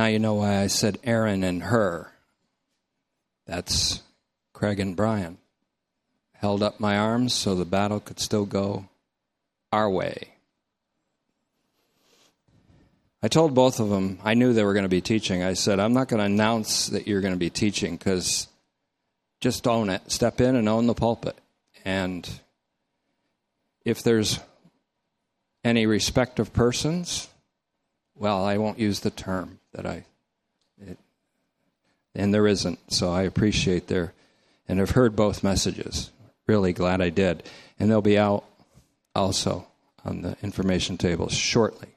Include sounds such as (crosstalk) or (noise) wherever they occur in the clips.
Now you know why I said Aaron and her. That's Craig and Brian. Held up my arms so the battle could still go our way. I told both of them, I knew they were going to be teaching. I said, I'm not going to announce that you're going to be teaching because just own it. Step in and own the pulpit. And if there's any respect of persons, well, I won't use the term that I, it, and there isn't. So I appreciate their, and I've heard both messages. Really glad I did. And they'll be out also on the information table shortly.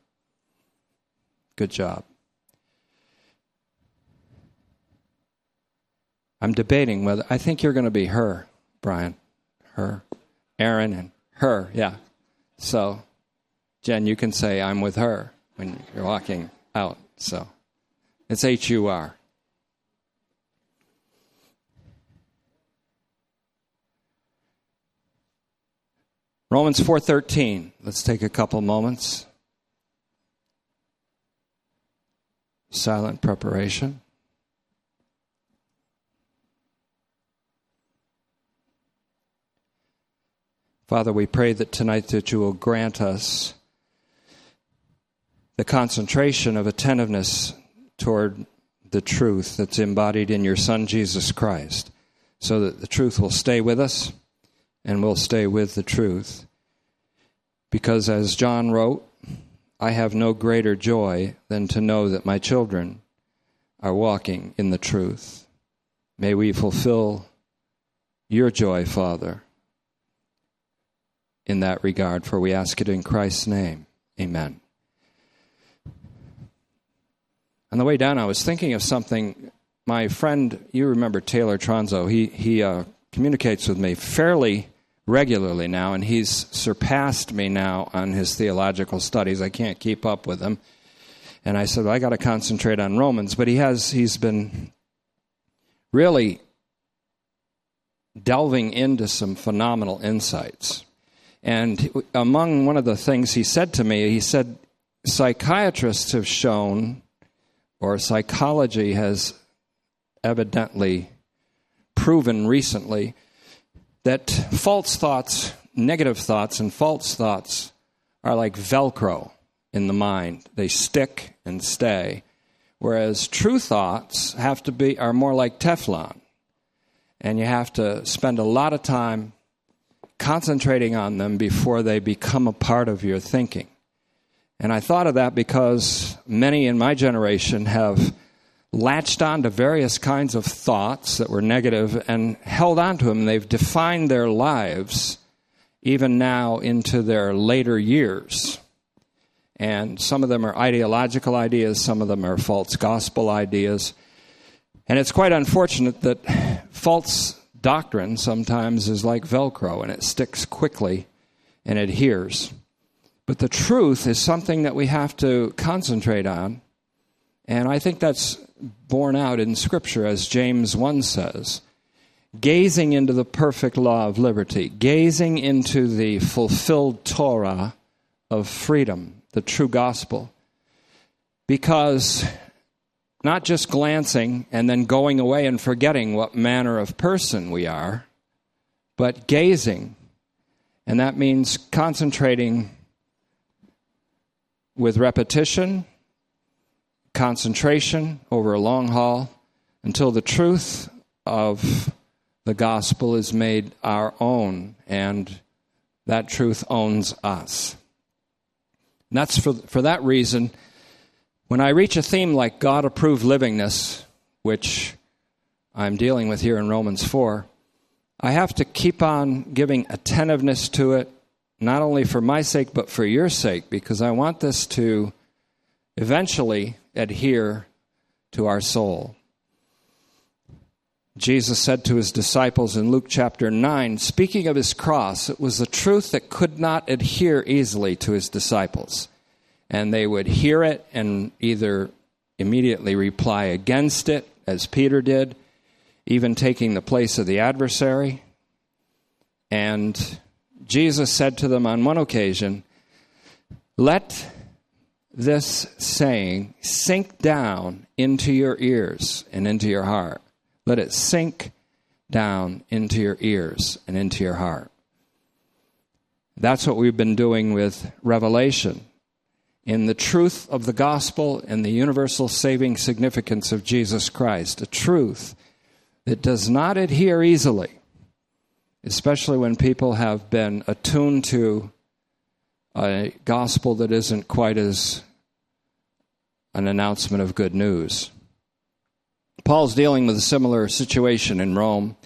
Good job. I'm debating whether I think you're going to be her, Brian, her, Aaron, and her. Yeah. So, Jen, you can say I'm with her when you're walking out. So, it's H U R. Romans 4:13. Let's take a couple moments. silent preparation. Father, we pray that tonight that you will grant us the concentration of attentiveness toward the truth that's embodied in your Son, Jesus Christ, so that the truth will stay with us and we'll stay with the truth. Because as John wrote, I have no greater joy than to know that my children are walking in the truth. May we fulfill your joy, Father, in that regard, for we ask it in Christ's name. Amen. On the way down, I was thinking of something. My friend, you remember Taylor Tronzo, he, he uh, communicates with me fairly regularly now, and he's surpassed me now on his theological studies. I can't keep up with him. And I said, well, I got to concentrate on Romans. But he has, he's been really delving into some phenomenal insights. And among one of the things he said to me, he said, psychiatrists have shown, or psychology has evidently proven recently, that false thoughts, negative thoughts, and false thoughts are like Velcro in the mind. They stick and stay. Whereas true thoughts have to be are more like Teflon. And you have to spend a lot of time concentrating on them before they become a part of your thinking. And I thought of that because many in my generation have latched on to various kinds of thoughts that were negative and held on to them. They've defined their lives even now into their later years. And some of them are ideological ideas, some of them are false gospel ideas. And it's quite unfortunate that false doctrine sometimes is like Velcro and it sticks quickly and adheres. But the truth is something that we have to concentrate on. And I think that's borne out in Scripture, as James 1 says. Gazing into the perfect law of liberty, gazing into the fulfilled Torah of freedom, the true gospel. Because not just glancing and then going away and forgetting what manner of person we are, but gazing. And that means concentrating with repetition concentration over a long haul until the truth of the gospel is made our own and that truth owns us. And that's for, for that reason, when I reach a theme like God approved livingness, which I'm dealing with here in Romans 4, I have to keep on giving attentiveness to it, not only for my sake, but for your sake, because I want this to eventually adhere to our soul. Jesus said to his disciples in Luke chapter 9, speaking of his cross, it was a truth that could not adhere easily to his disciples. And they would hear it and either immediately reply against it, as Peter did, even taking the place of the adversary. And Jesus said to them on one occasion, Let this saying sink down into your ears and into your heart. Let it sink down into your ears and into your heart. That's what we've been doing with Revelation. In the truth of the gospel and the universal saving significance of Jesus Christ, a truth that does not adhere easily, especially when people have been attuned to a gospel that isn't quite as an announcement of good news. Paul's dealing with a similar situation in Rome.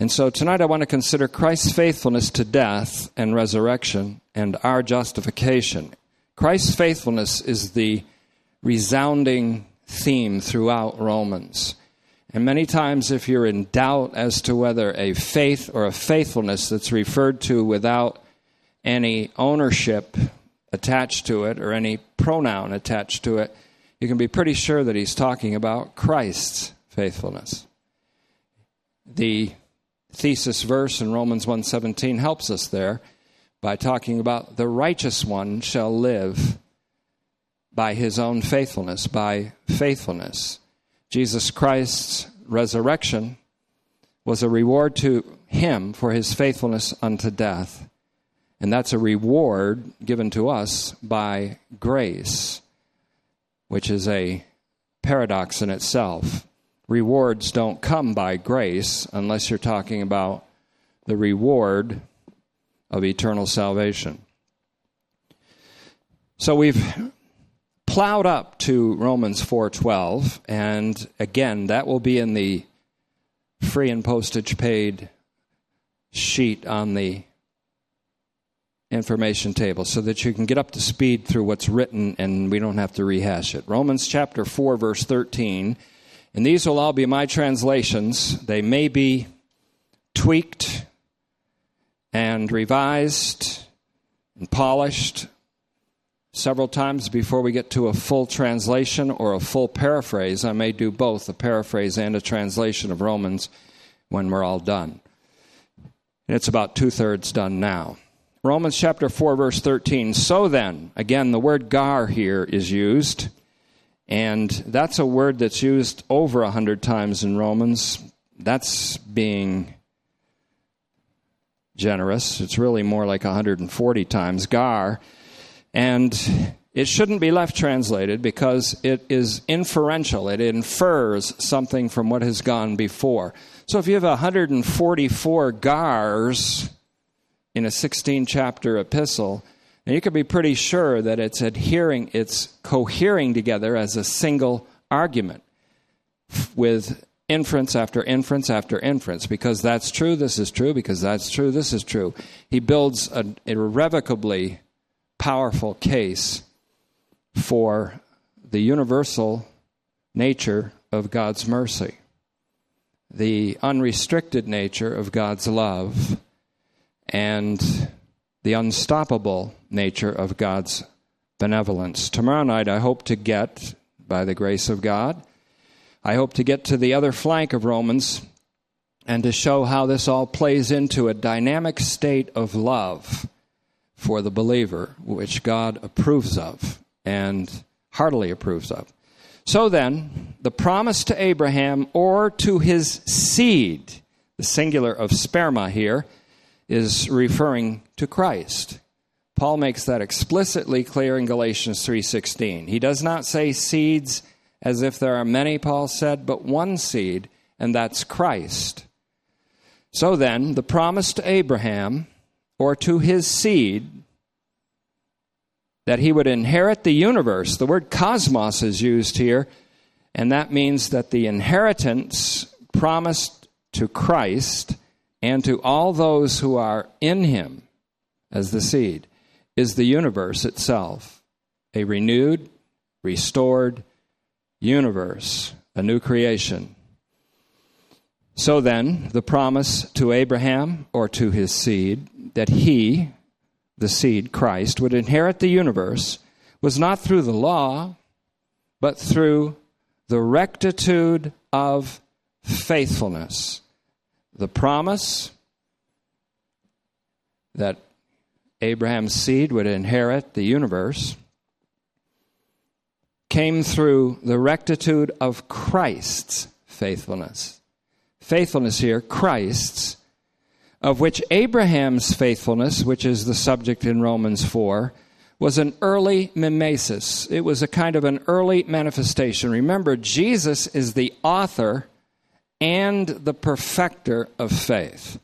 And so tonight I want to consider Christ's faithfulness to death and resurrection and our justification. Christ's faithfulness is the resounding theme throughout Romans. And many times, if you're in doubt as to whether a faith or a faithfulness that's referred to without any ownership attached to it or any pronoun attached to it, you can be pretty sure that he's talking about Christ's faithfulness. The thesis verse in Romans 1:17 helps us there by talking about the righteous one shall live by his own faithfulness, by faithfulness. Jesus Christ's resurrection was a reward to him for his faithfulness unto death. And that's a reward given to us by grace which is a paradox in itself. Rewards don't come by grace unless you're talking about the reward of eternal salvation. So we've plowed up to Romans 4:12 and again that will be in the free and postage paid sheet on the information table so that you can get up to speed through what's written and we don't have to rehash it. Romans chapter 4, verse 13. And these will all be my translations. They may be tweaked and revised and polished several times before we get to a full translation or a full paraphrase. I may do both a paraphrase and a translation of Romans when we're all done. And it's about two thirds done now. Romans chapter 4, verse 13. So then, again, the word gar here is used, and that's a word that's used over a hundred times in Romans. That's being generous. It's really more like 140 times gar. And it shouldn't be left translated because it is inferential. It infers something from what has gone before. So if you have 144 gars, in a 16 chapter epistle, and you can be pretty sure that it's adhering, it's cohering together as a single argument with inference after inference after inference. Because that's true, this is true, because that's true, this is true. He builds an irrevocably powerful case for the universal nature of God's mercy, the unrestricted nature of God's love and the unstoppable nature of God's benevolence. Tomorrow night, I hope to get, by the grace of God, I hope to get to the other flank of Romans and to show how this all plays into a dynamic state of love for the believer, which God approves of and heartily approves of. So then, the promise to Abraham or to his seed, the singular of sperma here, is referring to Christ. Paul makes that explicitly clear in Galatians 3:16. He does not say seeds as if there are many, Paul said, but one seed, and that's Christ. So then, the promise to Abraham or to his seed that he would inherit the universe, the word cosmos is used here, and that means that the inheritance promised to Christ and to all those who are in him as the seed is the universe itself, a renewed, restored universe, a new creation. So then, the promise to Abraham or to his seed that he, the seed, Christ, would inherit the universe was not through the law, but through the rectitude of faithfulness the promise that Abraham's seed would inherit the universe came through the rectitude of Christ's faithfulness. Faithfulness here, Christ's, of which Abraham's faithfulness, which is the subject in Romans 4, was an early mimesis. It was a kind of an early manifestation. Remember, Jesus is the author and the perfecter of faith.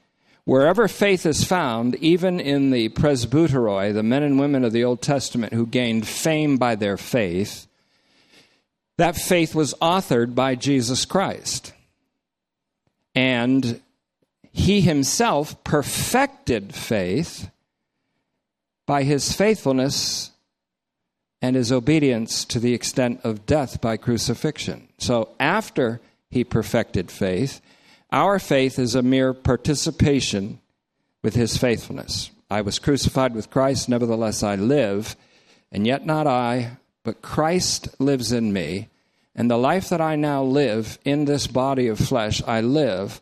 Wherever faith is found, even in the presbyteroi, the men and women of the Old Testament who gained fame by their faith, that faith was authored by Jesus Christ. And he himself perfected faith by his faithfulness and his obedience to the extent of death by crucifixion. So after he perfected faith, our faith is a mere participation with his faithfulness. I was crucified with Christ, nevertheless I live, and yet not I, but Christ lives in me. And the life that I now live in this body of flesh, I live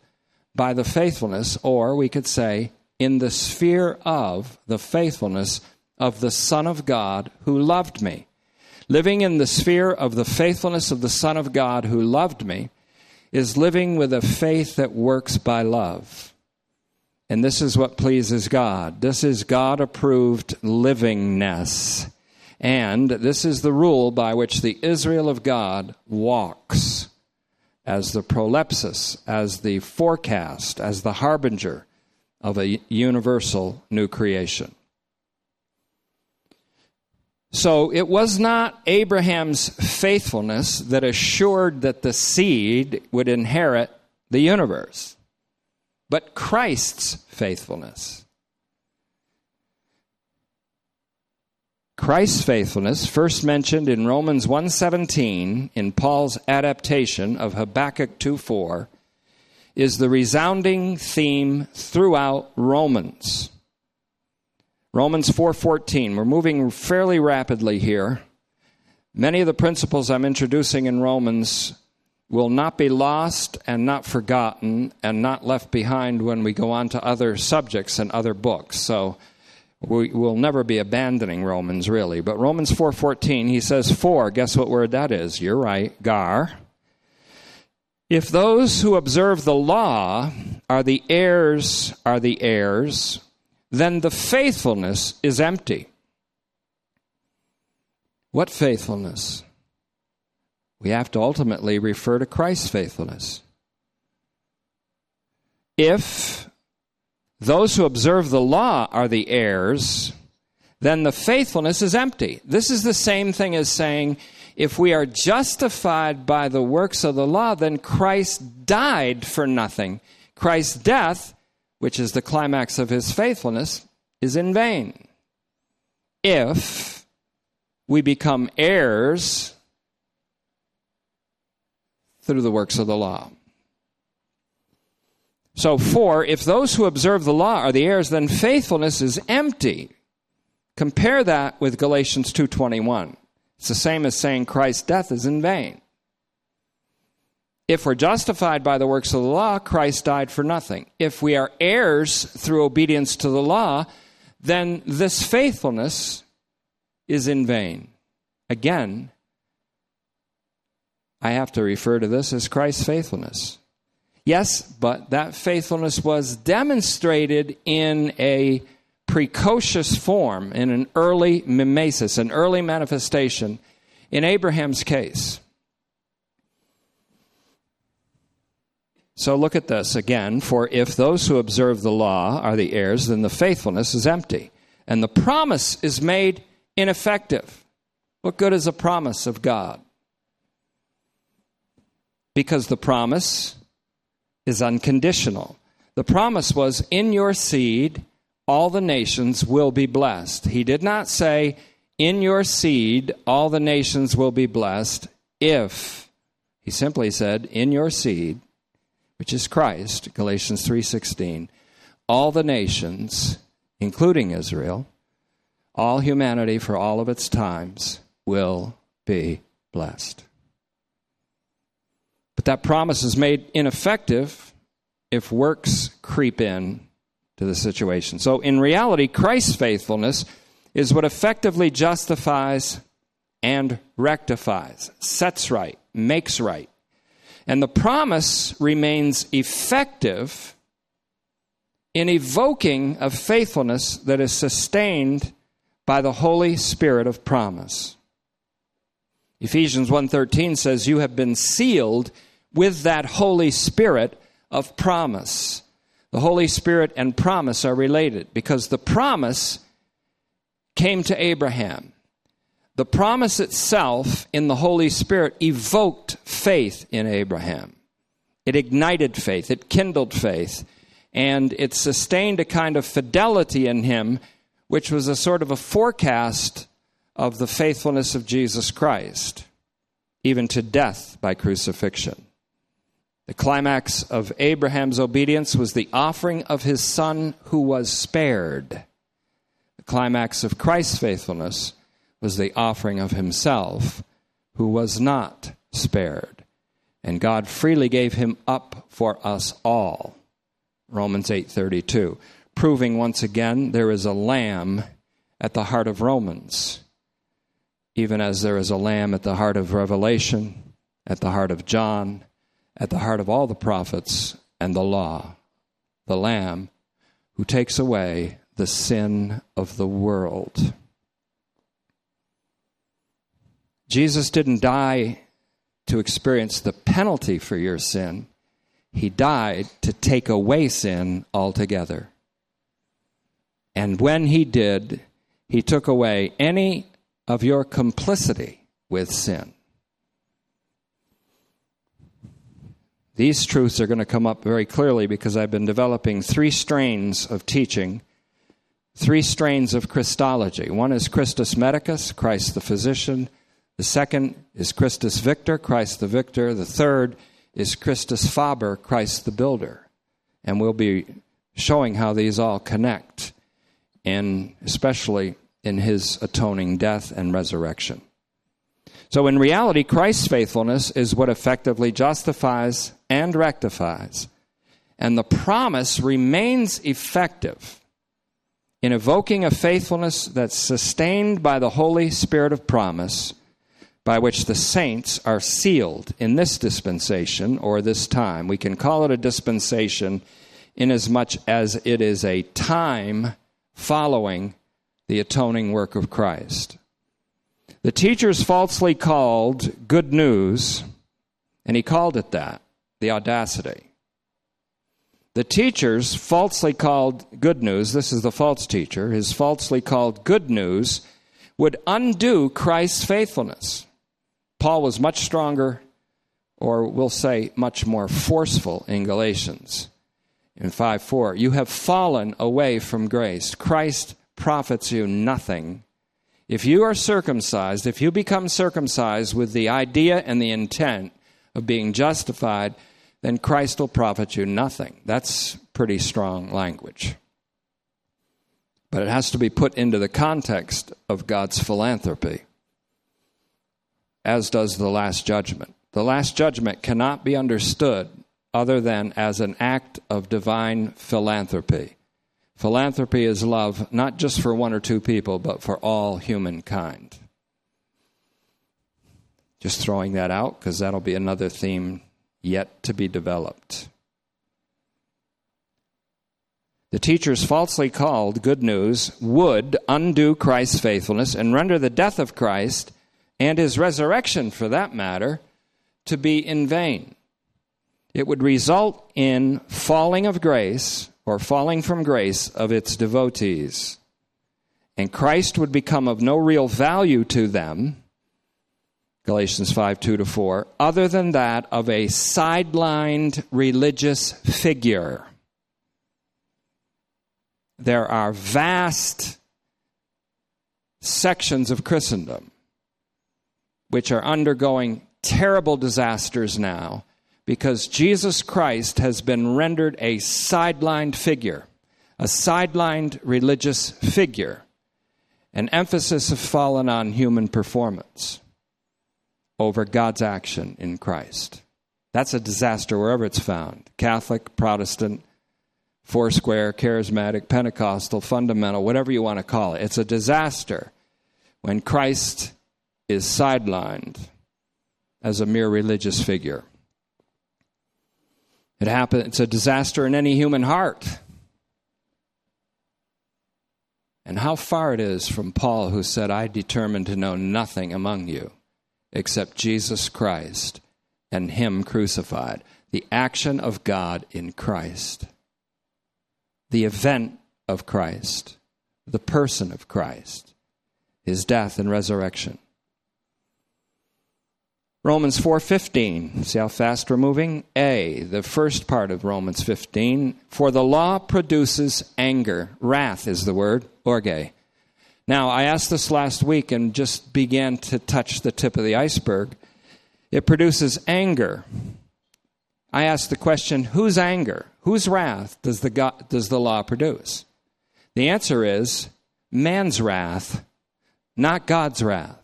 by the faithfulness, or we could say, in the sphere of the faithfulness of the Son of God who loved me. Living in the sphere of the faithfulness of the Son of God who loved me is living with a faith that works by love. And this is what pleases God. This is God approved livingness. And this is the rule by which the Israel of God walks as the prolepsis, as the forecast, as the harbinger of a universal new creation. So it was not Abraham's faithfulness that assured that the seed would inherit the universe, but Christ's faithfulness. Christ's faithfulness, first mentioned in Romans 1:17 in Paul's adaptation of Habakkuk 2:4, is the resounding theme throughout Romans. Romans 4:14. We're moving fairly rapidly here. Many of the principles I'm introducing in Romans will not be lost and not forgotten and not left behind when we go on to other subjects and other books. So we will never be abandoning Romans really. But Romans 4:14 he says for, guess what word that is? You're right, gar. If those who observe the law are the heirs are the heirs, then the faithfulness is empty. What faithfulness? We have to ultimately refer to Christ's faithfulness. If those who observe the law are the heirs, then the faithfulness is empty. This is the same thing as saying, if we are justified by the works of the law, then Christ died for nothing. Christ's death, which is the climax of his faithfulness, is in vain. If we become heirs through the works of the law. So, for if those who observe the law are the heirs, then faithfulness is empty. Compare that with Galatians 2:21. It's the same as saying Christ's death is in vain. If we're justified by the works of the law, Christ died for nothing. If we are heirs through obedience to the law, then this faithfulness is in vain. Again, I have to refer to this as Christ's faithfulness. Yes, but that faithfulness was demonstrated in a precocious form, in an early mimesis, an early manifestation in Abraham's case. So look at this again. For if those who observe the law are the heirs, then the faithfulness is empty, and the promise is made ineffective. What good is a promise of God? Because the promise is unconditional. The promise was, In your seed, all the nations will be blessed. He did not say, In your seed, all the nations will be blessed if. He simply said, In your seed, which is Christ, Galatians 3:16, all the nations, including Israel, all humanity for all of its times will be blessed. But that promise is made ineffective if works creep in to the situation. So, in reality, Christ's faithfulness is what effectively justifies and rectifies, sets right, makes right. And the promise remains effective in evoking a faithfulness that is sustained by the Holy Spirit of promise. Ephesians 1:13 says you have been sealed with that Holy Spirit of promise. The Holy Spirit and promise are related because the promise came to Abraham. The promise itself in the Holy Spirit evoked faith in Abraham. It ignited faith, it kindled faith, and it sustained a kind of fidelity in him, which was a sort of a forecast of the faithfulness of Jesus Christ, even to death by crucifixion. The climax of Abraham's obedience was the offering of his son who was spared. The climax of Christ's faithfulness was the offering of himself who was not spared. And God freely gave him up for us all. Romans 8:32, proving once again there is a lamb at the heart of Romans. Even as there is a lamb at the heart of Revelation, at the heart of John, at the heart of all the prophets and the law, the Lamb who takes away the sin of the world. Jesus didn't die to experience the penalty for your sin, He died to take away sin altogether. And when He did, He took away any of your complicity with sin. These truths are going to come up very clearly because I've been developing three strains of teaching, three strains of Christology. One is Christus Medicus, Christ the physician. The second is Christus Victor, Christ the victor. The third is Christus Faber, Christ the builder. And we'll be showing how these all connect, and especially in his atoning death and resurrection. So, in reality, Christ's faithfulness is what effectively justifies and rectifies. And the promise remains effective in evoking a faithfulness that's sustained by the Holy Spirit of promise, by which the saints are sealed in this dispensation or this time. We can call it a dispensation inasmuch as it is a time following the atoning work of Christ. The teachers falsely called good news, and he called it that, the audacity. The teachers falsely called good news, this is the false teacher, his falsely called good news would undo Christ's faithfulness. Paul was much stronger, or we'll say much more forceful in Galatians in 5 4. You have fallen away from grace. Christ profits you nothing if you are circumcised, if you become circumcised with the idea and the intent of being justified, then Christ will profit you nothing. That's pretty strong language. But it has to be put into the context of God's philanthropy, as does the Last Judgment. The Last Judgment cannot be understood other than as an act of divine philanthropy. Philanthropy is love, not just for one or two people, but for all humankind. Just throwing that out because that'll be another theme yet to be developed. The teachers falsely called good news would undo Christ's faithfulness and render the death of Christ and his resurrection, for that matter, to be in vain. It would result in falling of grace or falling from grace of its devotees. And Christ would become of no real value to them, Galatians 5 2 to 4, other than that of a sidelined religious figure. There are vast sections of Christendom which are undergoing terrible disasters now because Jesus Christ has been rendered a sidelined figure, a sidelined religious figure. An emphasis has fallen on human performance over God's action in Christ. That's a disaster wherever it's found Catholic, Protestant, Foursquare, Charismatic, Pentecostal, Fundamental, whatever you want to call it. It's a disaster when Christ is sidelined as a mere religious figure. It happens, it's a disaster in any human heart. And how far it is from Paul, who said, I determined to know nothing among you except Jesus Christ and Him crucified. The action of God in Christ, the event of Christ, the person of Christ, His death and resurrection. Romans 4:15. See how fast we're moving? A, the first part of Romans 15, for the law produces anger. Wrath is the word, orge. Now, I asked this last week and just began to touch the tip of the iceberg. It produces anger. I asked the question, whose anger, whose wrath does the, God, does the law produce? The answer is man's wrath, not God's wrath.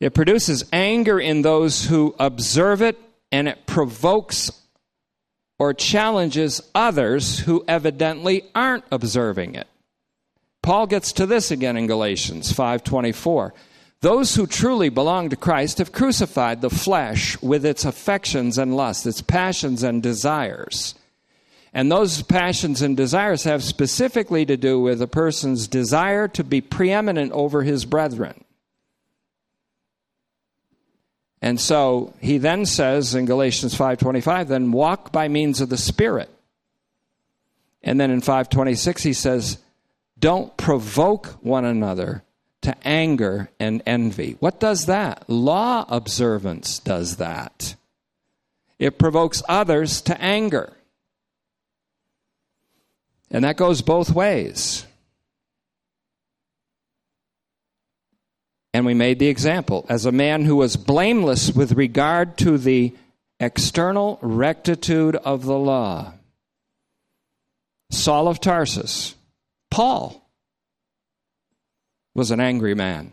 It produces anger in those who observe it, and it provokes or challenges others who evidently aren't observing it. Paul gets to this again in Galatians 5:24. Those who truly belong to Christ have crucified the flesh with its affections and lusts, its passions and desires. And those passions and desires have specifically to do with a person's desire to be preeminent over his brethren. And so he then says in Galatians 5:25 then walk by means of the spirit. And then in 526 he says don't provoke one another to anger and envy. What does that? Law observance does that. It provokes others to anger. And that goes both ways. And we made the example as a man who was blameless with regard to the external rectitude of the law. Saul of Tarsus, Paul, was an angry man.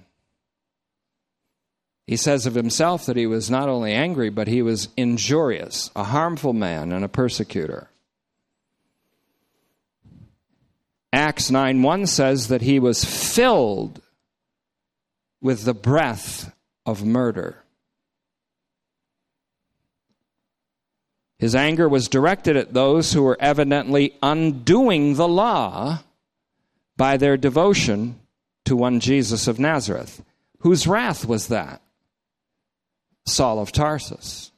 He says of himself that he was not only angry, but he was injurious, a harmful man, and a persecutor. Acts 9 1 says that he was filled with the breath of murder. His anger was directed at those who were evidently undoing the law by their devotion to one Jesus of Nazareth. Whose wrath was that? Saul of Tarsus.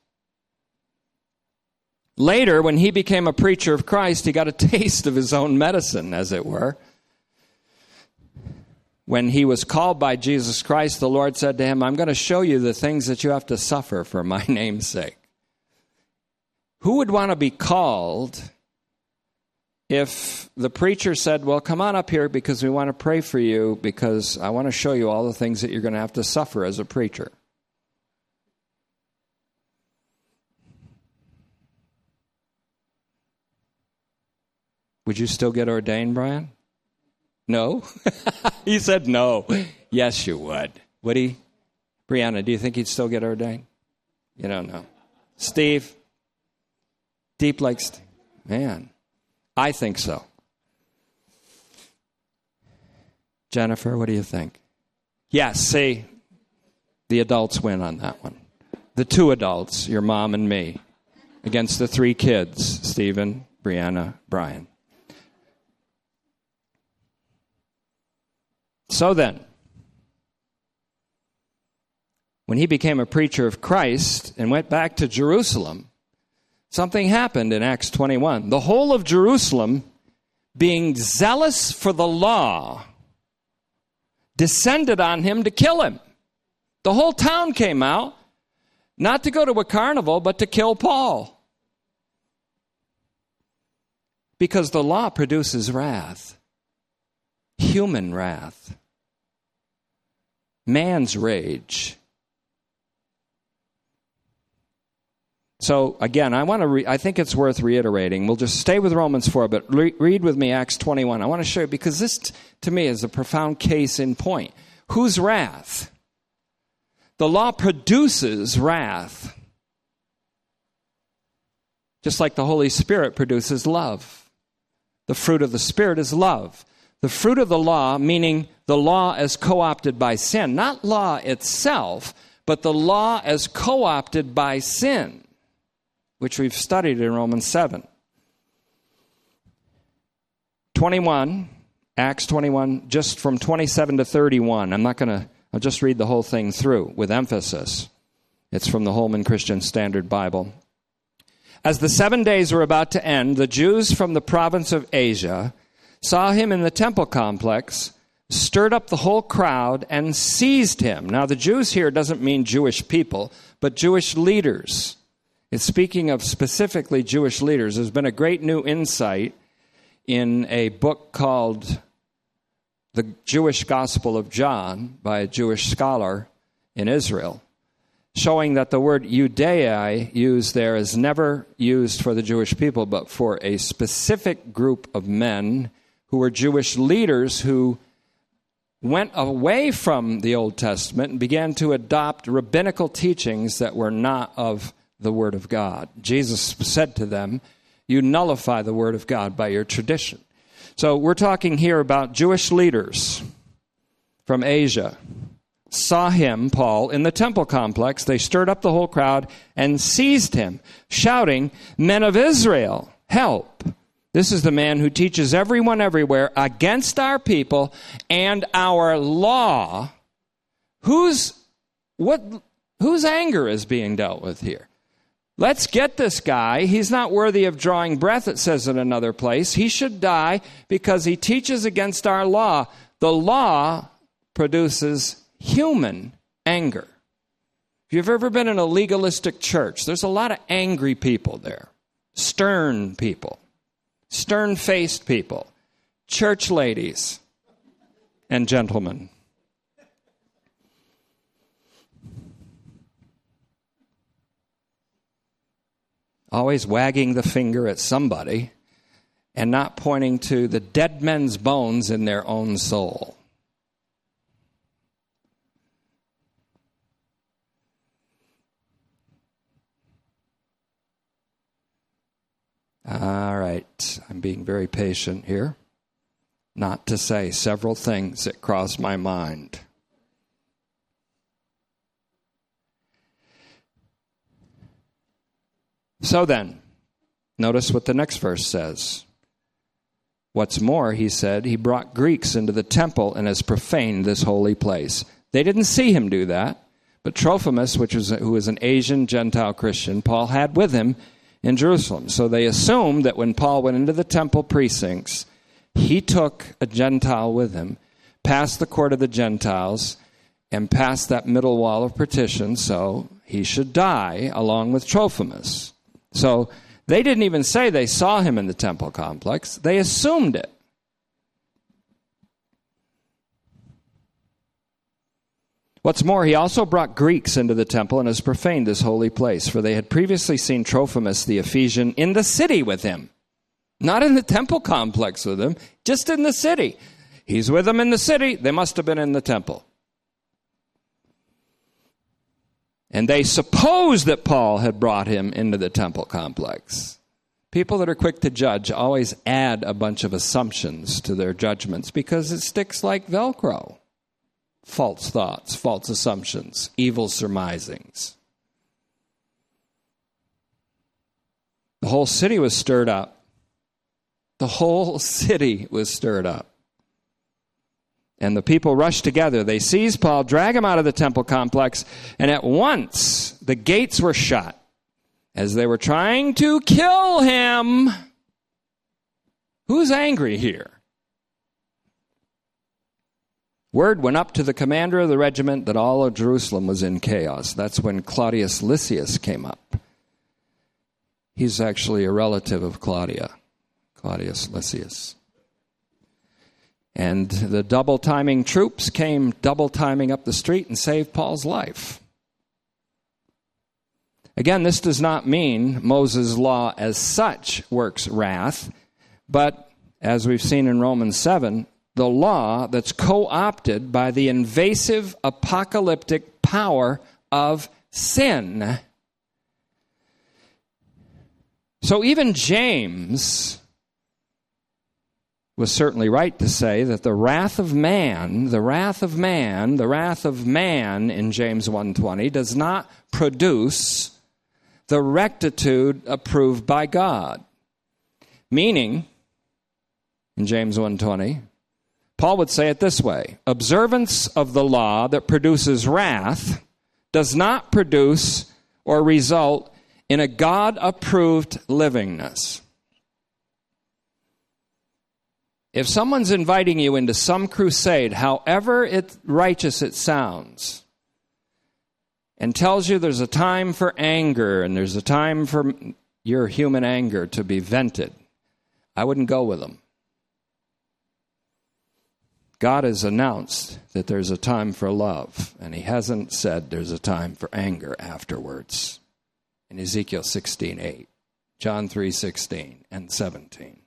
Later, when he became a preacher of Christ, he got a (laughs) taste of his own medicine, as it were when he was called by Jesus Christ, the Lord said to him, I'm going to show you the things that you have to suffer for my (laughs) name's sake. Who would want to be called if the preacher said, Well, come on up here because we want to pray for you because I want to show you all the things that you're going to have to suffer as a preacher? Would you still get ordained, Brian? No? (laughs) he said no. Yes, you would. Would he? Brianna, do you think he'd still get ordained? You don't know. Steve? Deep like Steve? Man, I think so. Jennifer, what do you think? Yes, see, the adults win on that one. The two adults, your mom and me, against the three kids Stephen, Brianna, Brian. So then, when he became a preacher of Christ and went back to Jerusalem, something happened in Acts 21. The whole of Jerusalem, being zealous for the law, descended on him to kill him. The whole town came out, not to go to a carnival, but to kill Paul. Because the law produces wrath, human wrath man's rage. So again, I want to. Re- I think it's worth reiterating. We'll just stay with Romans four, but re- read with me Acts twenty one. I want to show you because this, t- to me, is a profound case in point. Whose wrath? The law produces wrath, just like the Holy Spirit produces love. The fruit of the Spirit is love. The fruit of the law, meaning the law as co opted by sin, not law itself, but the law as co opted by sin, which we've studied in Romans 7. 21, Acts 21, just from 27 to 31. I'm not going to, I'll just read the whole thing through with emphasis. It's from the Holman Christian Standard Bible. As the seven days were about to end, the Jews from the province of Asia saw him in the temple complex, stirred up the whole crowd, and seized him. Now, the Jews here doesn't mean Jewish people, but Jewish leaders. It's speaking of specifically Jewish leaders. There's been a great new insight in a book called The Jewish Gospel of John by a Jewish scholar in Israel showing that the word Judea used there is never used for the Jewish people, but for a specific group of men who were Jewish leaders who went away from the Old Testament and began to adopt rabbinical teachings that were not of the Word of God. Jesus said to them, You nullify the Word of God by your tradition. So we're talking here about Jewish leaders from Asia saw him, Paul, in the temple complex, they stirred up the whole crowd and seized him, shouting, Men of Israel, help! This is the man who teaches everyone everywhere against our people and our law. Whose, what, whose anger is being dealt with here? Let's get this guy. He's not worthy of drawing breath, it says in another place. He should die because he teaches against our law. The law produces human anger. If you've ever been in a legalistic church, there's a lot of angry people there, stern people, stern faced people, church ladies, and gentlemen. Always wagging the finger at somebody and not pointing to the dead men's bones in their own soul. All right, I'm being very patient here. Not to say several things that cross my mind. So then, notice what the next verse says. What's more, he said, he brought Greeks into the temple and has profaned this holy place. They didn't see him do that, but Trophimus, which was, who was an Asian Gentile Christian, Paul had with him in Jerusalem. So they assumed that when Paul went into the temple precincts, he took a Gentile with him, past the court of the Gentiles, and past that middle wall of partition, so he should die along with Trophimus. So they didn't even say they saw him in the temple complex, they assumed it. What's more, he also brought Greeks into the temple and has profaned this holy place, for they had previously seen Trophimus the Ephesian in the city with him. Not in the temple complex with him, just in the city. He's with them in the city, they must have been in the temple. And they suppose that Paul had brought him into the temple complex. People that are quick to judge always add a bunch of assumptions to their judgments because it sticks like Velcro false thoughts, false assumptions, evil surmisings. The whole city was stirred up. The whole (laughs) city was stirred up. And the people rushed together. They seized Paul, drag him out of the temple complex, and at once the gates were shut as they were trying to kill him. Who's angry here? Word went up to the commander of the regiment that all of Jerusalem was in chaos. That's when Claudius Lysias came up. He's actually a relative of Claudia, Claudius Lysias. And the double timing troops came double timing up the street and saved Paul's life. Again, this does not mean Moses' law as such works wrath, but as we've seen in Romans 7, the law that's co opted by the invasive apocalyptic power of sin. So even James was certainly right to say that the wrath of man, the wrath of man, the wrath of man in James 1:20 does not produce the rectitude approved by God. Meaning in James 1:20, Paul would say it this way: observance of the law that produces wrath does not produce or result in a God approved livingness. If someone's inviting you into some crusade, however it, righteous it sounds, and tells you there's a time for anger and there's a time for your human anger to be vented, I wouldn't go with them. God has announced that there's a time for love, and He hasn't said there's a time for anger afterwards. In Ezekiel 16 8, John 3 16, and 17.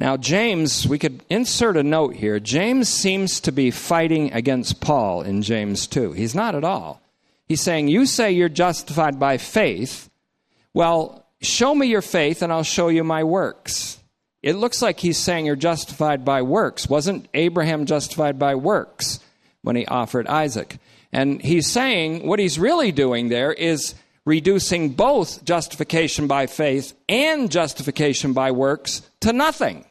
Now, James, we could insert a note here. James seems to be fighting against Paul in James 2. He's not at all. He's saying, You say you're justified by faith. Well, show me your faith and I'll show you my works. It looks like he's saying you're justified by works. Wasn't Abraham justified by works when he offered Isaac? And he's saying what he's really doing there is reducing both justification by faith and justification by works to nothing.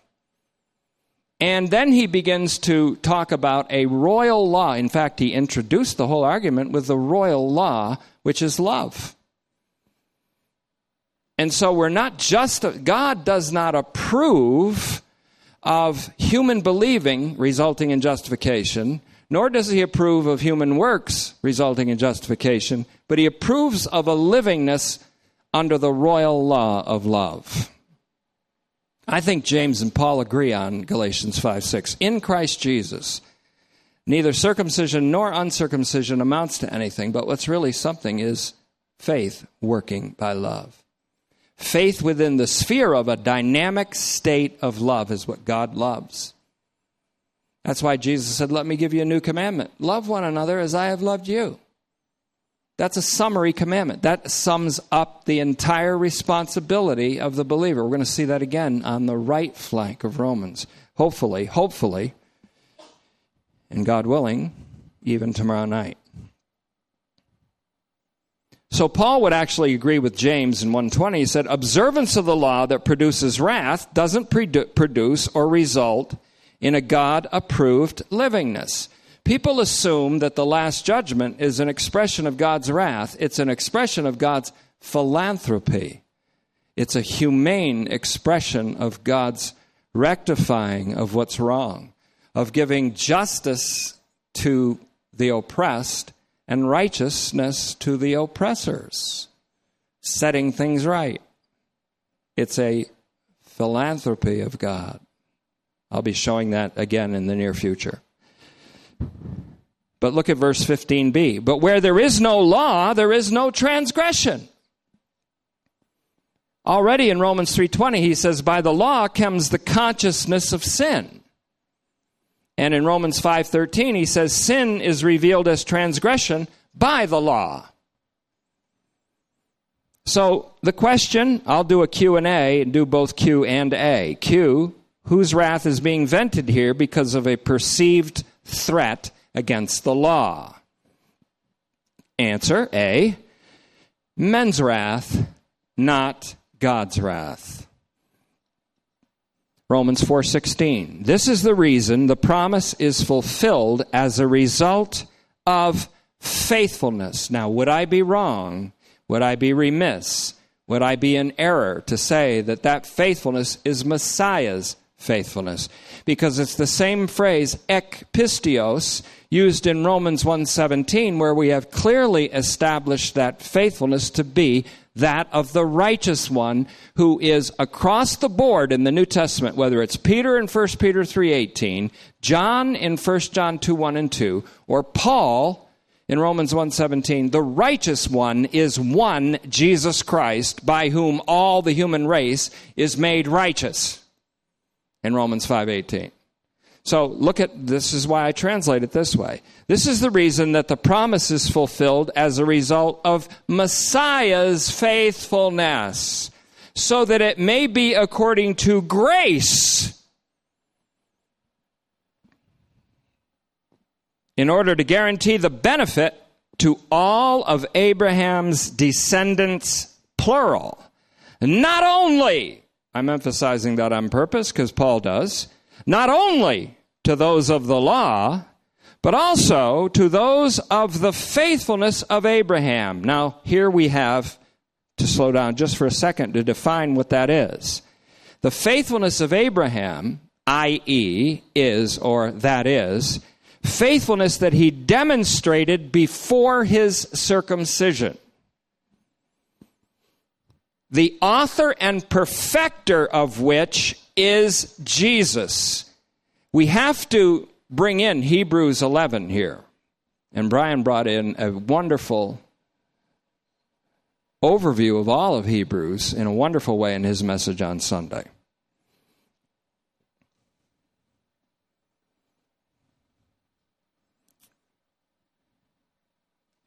And then he begins to talk about a royal law. In fact, he introduced the whole argument with the royal law, which is love. And so we're not just, God does not approve of human believing resulting in justification, nor does he approve of human works resulting in justification, but he approves of a livingness under the royal law of love. I think James and Paul agree on Galatians 5 6. In Christ Jesus, neither circumcision nor uncircumcision amounts to anything, but what's really something is faith working by love. Faith within the sphere of a dynamic state of love is what God loves. That's why Jesus said, Let me give you a new commandment love one another as I have loved you. That's a summary commandment. That sums up the entire responsibility of the believer. We're going to see that again on the right flank of Romans. Hopefully, hopefully, and God willing, even tomorrow night. So Paul would actually agree with James in 120. He said, Observance of the law that produces wrath doesn't produce or result in a God approved livingness. People assume that the Last Judgment is an expression of God's wrath, it's an expression of God's philanthropy. It's a humane expression of God's rectifying of what's wrong, of giving justice to the oppressed and righteousness to the oppressors, setting things right. It's a philanthropy of God. I'll be showing that again in the near future. But look at verse 15b. But where there is no law, there is no transgression. Already in Romans 3:20 he says by the law comes the consciousness of sin. And in Romans 5:13 he says sin is revealed as transgression by the law. So the question, I'll do a Q&A and do both Q and A. Q, whose wrath is being vented here because of a perceived threat against the law? Answer A. Men's wrath, not God's wrath. Romans 4:16. This is the reason the promise is fulfilled as a result of faithfulness. Now, would I be wrong? Would I be remiss? Would I be in error to say that that faithfulness is Messiah's faithfulness? because it's the same phrase ek pisteos used in Romans 1:17 where we have clearly established that faithfulness to be that of the righteous one who is across the board in the New Testament whether it's Peter in 1 Peter 3:18, John in 1 John 2:1 and 2 or Paul in Romans 1:17, the righteous one is one Jesus Christ by whom all the human race is made righteous in Romans 5:18. So look at this is why I translate it this way. This is the reason that the promise is fulfilled as a result of Messiah's faithfulness. so that it may be according to grace. In order to guarantee the benefit to all of Abraham's descendants, plural. Not only, I'm emphasizing that on purpose because Paul does, not only to those of the law, but also to those of the faithfulness of Abraham. Now, here we have to slow down just for a second to define what that is. The faithfulness of Abraham, i.e., is, or that is, faithfulness that he demonstrated before his circumcision. The author and perfecter of which is Jesus. We have to bring in Hebrews 11 here. And Brian brought in a wonderful overview of all of Hebrews in a wonderful way in his message on Sunday.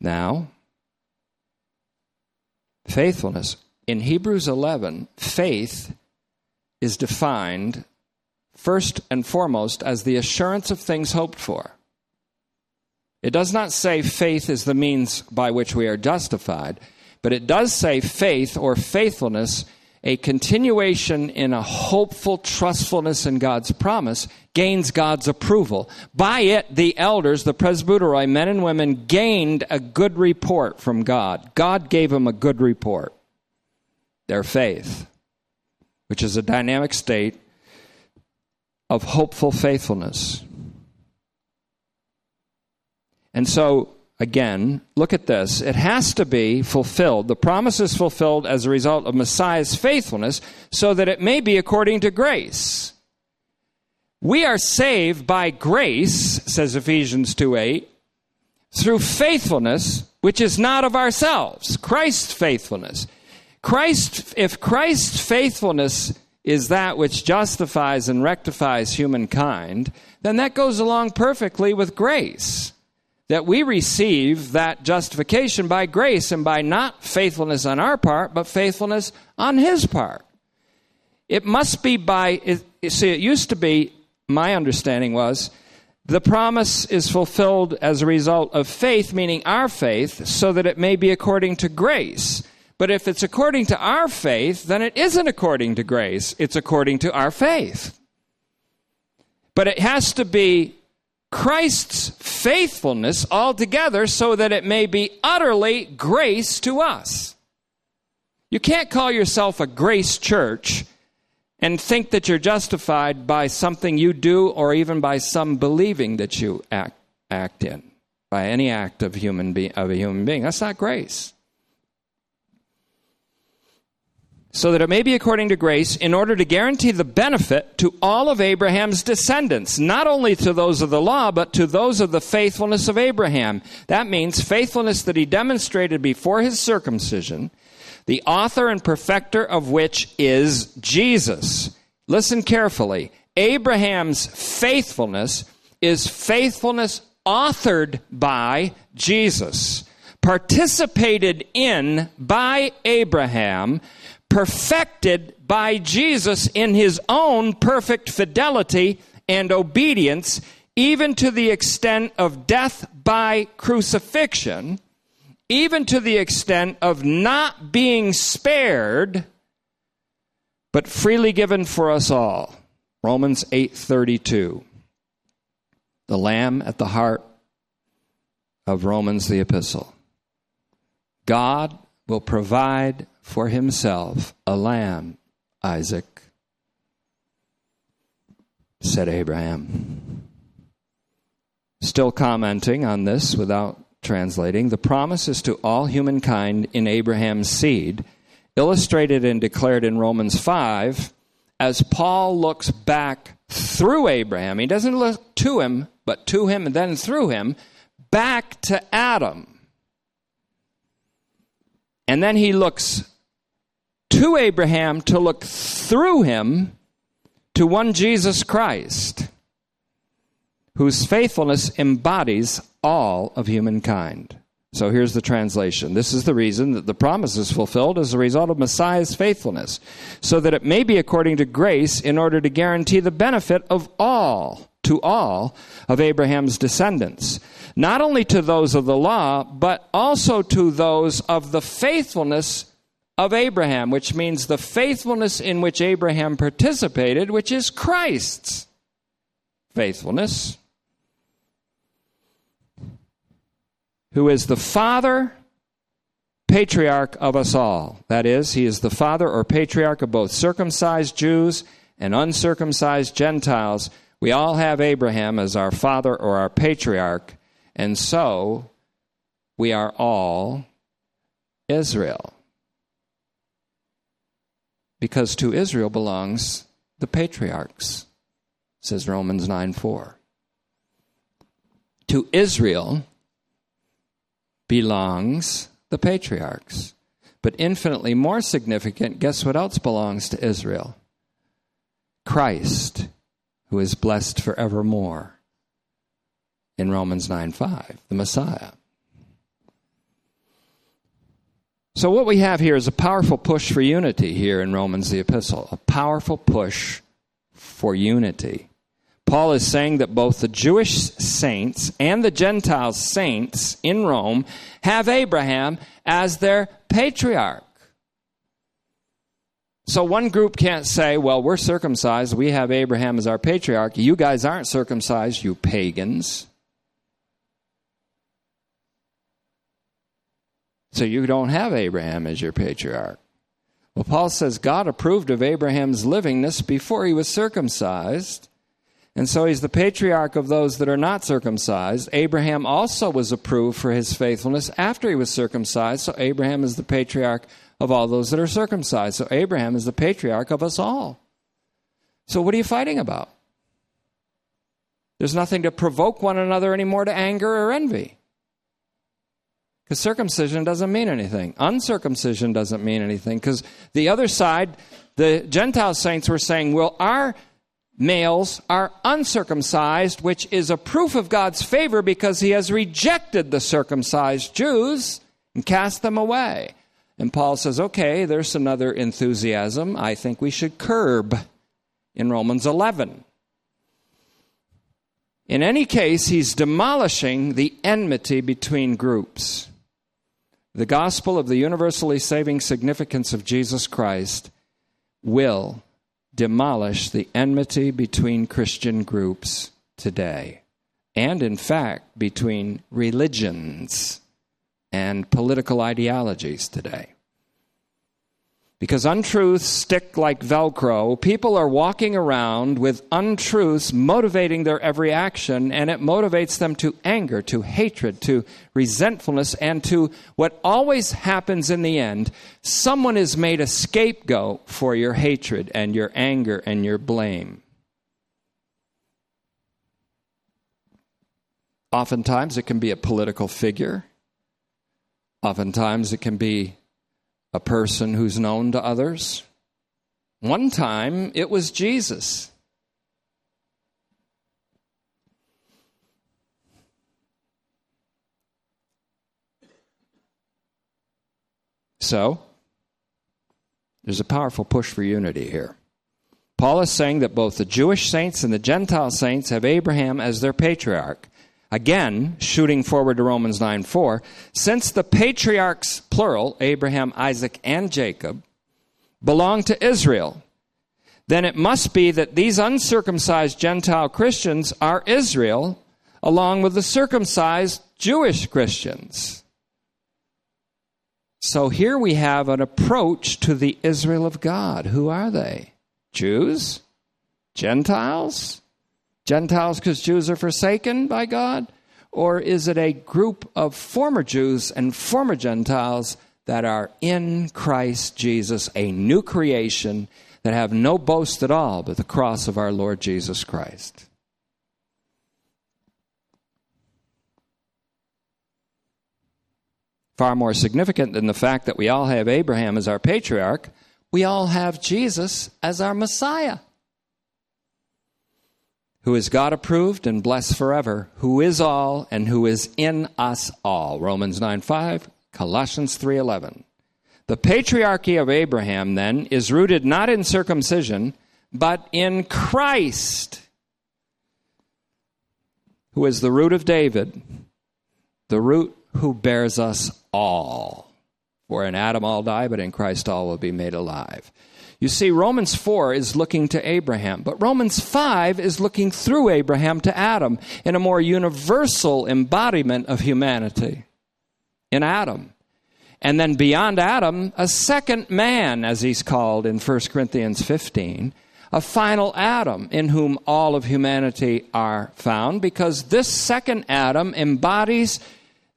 Now, faithfulness. In Hebrews 11, faith is defined first and foremost as the assurance of things hoped for. It does not say faith is the means by which we are justified, but it does say faith or faithfulness a continuation in a hopeful trustfulness in God's promise gains God's approval. By it, the elders, the presbyteroi, men and women, gained a good report from God. God gave them a good report. Their faith, which is a dynamic state of hopeful faithfulness. And so Again, look at this. It has to be fulfilled. The promise is fulfilled as a result of Messiah's faithfulness so that it may be according to grace. We are saved by grace, says Ephesians 2 8, through faithfulness, which is not of ourselves, Christ's faithfulness. Christ, if Christ's faithfulness is that which justifies and rectifies humankind, then that goes along perfectly with grace that we receive that justification by grace and by not faithfulness on our part, but faithfulness on His part. It must be by, it, see, it used to be, my understanding was, the promise is fulfilled as a result of faith, meaning our faith, so that it may be according to grace. But if it's according to our faith, then it isn't according to grace, it's according to our faith. But it has to be Christ's faithfulness altogether so that it may be utterly grace to us. You can't call yourself a grace church and think that you're justified by something you do or even by some believing that you act, act in, by any act of, human be, of a human being. That's not grace. So that it may be according to grace, in order to guarantee the benefit to all of Abraham's descendants, not only to those of the law, but to those of the faithfulness of Abraham. That means faithfulness that he demonstrated before his circumcision, the author and perfecter of which is Jesus. Listen carefully. Abraham's faithfulness is faithfulness authored by Jesus, participated in by Abraham perfected by Jesus in his own perfect fidelity and obedience, even to the extent of death by crucifixion, even to the extent of not being spared, but freely given for us all. Romans 8:32. The lamb at the heart of Romans the epistle. God will provide for himself a lamb, Isaac, said Abraham. Still commenting on this without translating, the promise is to all humankind in Abraham's seed, illustrated and declared in Romans 5, as Paul looks back through Abraham. He doesn't look to him, but to him and then through him, back to Adam. And then he looks to Abraham to look through him to one Jesus Christ, whose faithfulness embodies all of humankind. So here's the translation. This is the reason that the promise is fulfilled as a result of Messiah's faithfulness, so that it may be according to grace in order to guarantee the benefit of all, to all, of Abraham's descendants. Not only to those of the law, but also to those of the faithfulness of Abraham, which means the faithfulness in which Abraham participated, which is Christ's faithfulness. who is the father patriarch of us all. That is, he is the father or patriarch of both circumcised Jews and uncircumcised Gentiles. We all have Abraham as our father or our patriarch, and so we are all Israel. Because to Israel belongs the patriarchs, says Romans 9 4. To Israel belongs the patriarchs. But infinitely more significant, guess what else belongs to Israel? Christ, who is blessed forevermore in Romans 9 5, the Messiah. So, what we have here is a powerful push for unity here in Romans, the epistle. A powerful push for unity. Paul is saying that both the Jewish saints and the Gentile saints in Rome have Abraham as their patriarch. So one group can't say, well, we're circumcised, we have Abraham as our patriarch. You guys aren't circumcised, you pagans. So you don't have Abraham as your patriarch. Well, Paul says God approved of Abraham's livingness before he was circumcised. And so he's the patriarch of those that are not circumcised. Abraham also was approved for his faithfulness after he was circumcised. So Abraham is the patriarch of all those that are circumcised. So Abraham is the patriarch of us all. So what are you fighting about? There's nothing to provoke one another anymore to anger or envy. Because circumcision doesn't mean anything. Uncircumcision doesn't mean anything. Because the other side, the Gentile saints were saying, well, our males are uncircumcised, which is a proof of God's favor because he has rejected the circumcised Jews and cast them away. And Paul says, okay, there's another enthusiasm I think we should curb in Romans 11. In any case, he's demolishing the enmity between groups. The gospel of the universally saving significance of Jesus Christ will demolish the enmity between Christian groups today, and in fact, between religions and political ideologies today. Because untruths stick like Velcro. People are walking around with untruths motivating their every action, and it motivates them to anger, to hatred, to resentfulness, and to what always happens in the end someone is made a scapegoat for your hatred and your anger and your blame. Oftentimes, it can be a political figure. Oftentimes, it can be a person who's known to others. One time it was Jesus. So, there's a powerful push for unity here. Paul is saying that both the Jewish saints and the Gentile saints have Abraham as their patriarch. Again, shooting forward to Romans 9 4, since the patriarchs, plural, Abraham, Isaac, and Jacob, belong to Israel, then it must be that these uncircumcised Gentile Christians are Israel, along with the circumcised Jewish Christians. So here we have an approach to the Israel of God. Who are they? Jews? Gentiles? Gentiles because Jews are forsaken by God? Or is it a group of former Jews and former Gentiles that are in Christ Jesus, a new creation that have no boast at all but the cross of our Lord Jesus Christ? Far more significant than the fact that we all have Abraham as our patriarch, we all have Jesus as our Messiah. Who is God approved and blessed forever, who is all and who is in us all. Romans 9 5, Colossians 3 11. The patriarchy of Abraham, then, is rooted not in circumcision, but in Christ, who is the root of David, the root who bears us all. For in Adam all die, but in Christ all will be made alive. You see, Romans 4 is looking to Abraham, but Romans 5 is looking through Abraham to Adam in a more universal embodiment of humanity in Adam. And then beyond Adam, a second man, as he's called in 1 Corinthians 15, a final Adam in whom all of humanity are found, because this second Adam embodies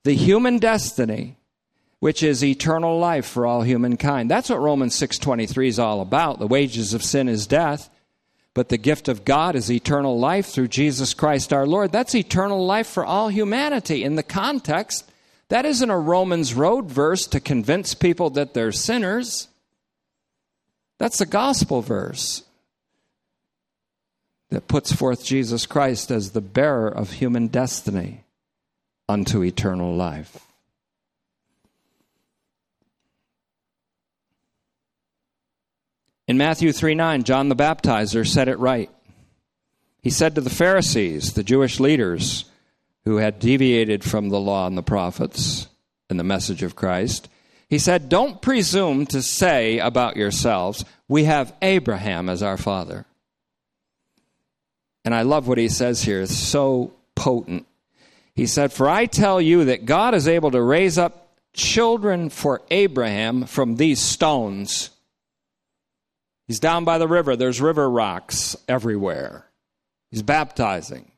the human destiny which is eternal life for all humankind. That's what Romans 6:23 is all about. The wages of sin is death, but the gift of God is eternal life through Jesus Christ our Lord. That's eternal life for all humanity. In the context, that isn't a Romans road verse to convince people that they're sinners. That's a gospel verse that puts forth Jesus Christ as the bearer of human destiny unto eternal life. In Matthew 3 9, John the Baptizer said it right. He said to the Pharisees, the Jewish leaders who had deviated from the law and the prophets and the message of Christ, he said, Don't presume to say about yourselves, we have Abraham as our father. And I love what he says here, it's so potent. He said, For I tell you that God is able to raise up children for Abraham from these stones. He's down by the river. There's river rocks everywhere. He's baptizing.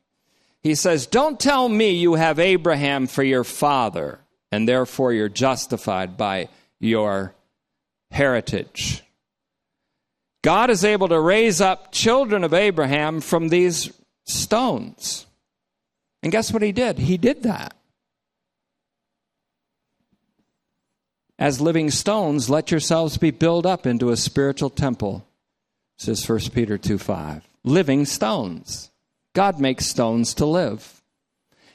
He says, Don't tell me you have Abraham for your father, and therefore you're justified by your heritage. God is able to raise up children of Abraham from these stones. And guess what he did? He did that. As living stones, let yourselves be built up into a spiritual temple, says 1 Peter 2 5. Living stones. God makes stones to live.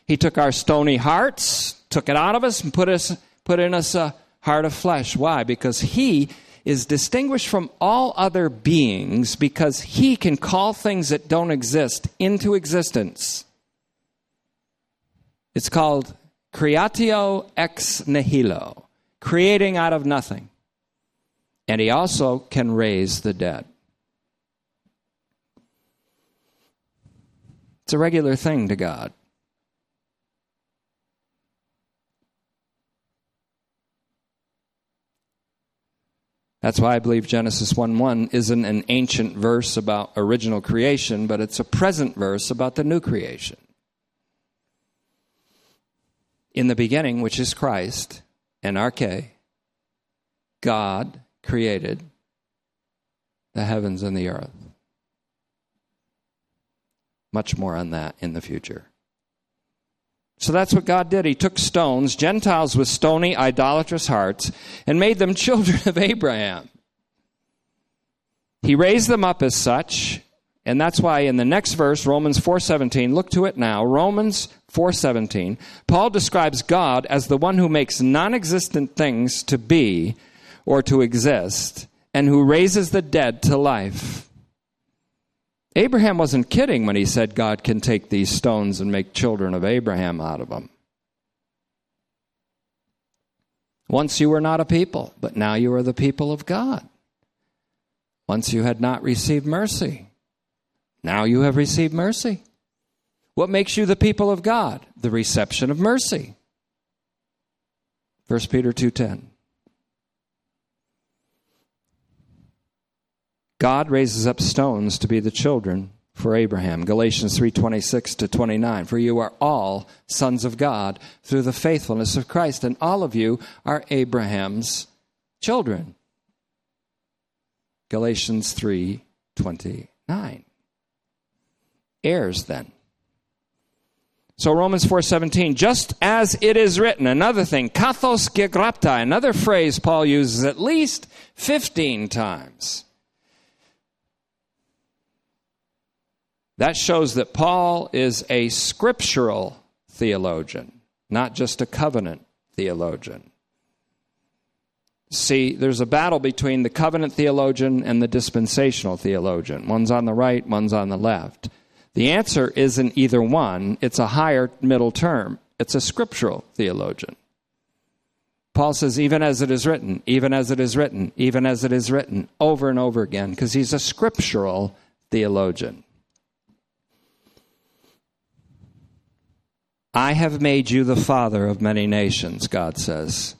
He took our stony hearts, took it out of us, and put, us, put in us a heart of flesh. Why? Because He is distinguished from all other beings because He can call things that don't exist into existence. It's called creatio ex nihilo creating out of nothing. And he also can raise the dead. It's a regular thing to God. That's why I believe Genesis 1 1 isn't an ancient verse about original creation, but it's a present verse about the new creation. In the beginning, which is Christ, arche, God created the heavens and the earth. Much more on that in the future. So that's what God did. He took stones, Gentiles with stony, idolatrous hearts, and made them (laughs) children of Abraham. He raised them up as such, and that's why in the next verse, Romans 4:17, look to it now. Romans 4:17, Paul describes God as the one who makes non-existent things to be or to exist and who raises the dead to life. Abraham wasn't kidding when he said God can take these stones and make children of Abraham out of them. Once you were not a people, but now you are the people of God. Once you had not received mercy, now you have received mercy. What makes you the people of God? The reception of mercy. 1 Peter 2:10. God raises up stones to be the children for Abraham. Galatians 3:26 to 29. For you are all sons of God through the faithfulness of Christ and all of you are Abraham's children. Galatians 3:29. Heirs then so Romans 4:17, just as it is written, another thing, kathos gegraptai, another phrase Paul uses at least 15 times. That shows that Paul is a scriptural theologian, not just a covenant theologian. See, there's a battle between the covenant theologian and the dispensational theologian. One's on the right, one's on the left. The answer isn't either one, it's a higher middle term. It's a scriptural theologian. Paul says, even as it is written, even as it is written, even as it is written, over and over again, because he's a scriptural theologian. I have made you the father of many nations, God says.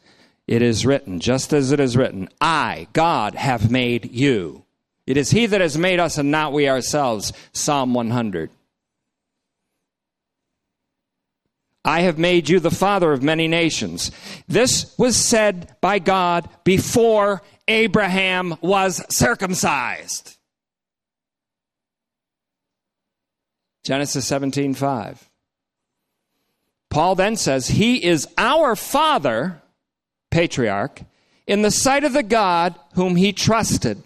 It is written, just as it is written, I, God, have made you. It is He that has made us and not we ourselves. Psalm 100. I have made you the father of many nations. This was said by God before Abraham was circumcised. Genesis 17 5. Paul then says, He is our father patriarch, in the sight of the God whom he trusted,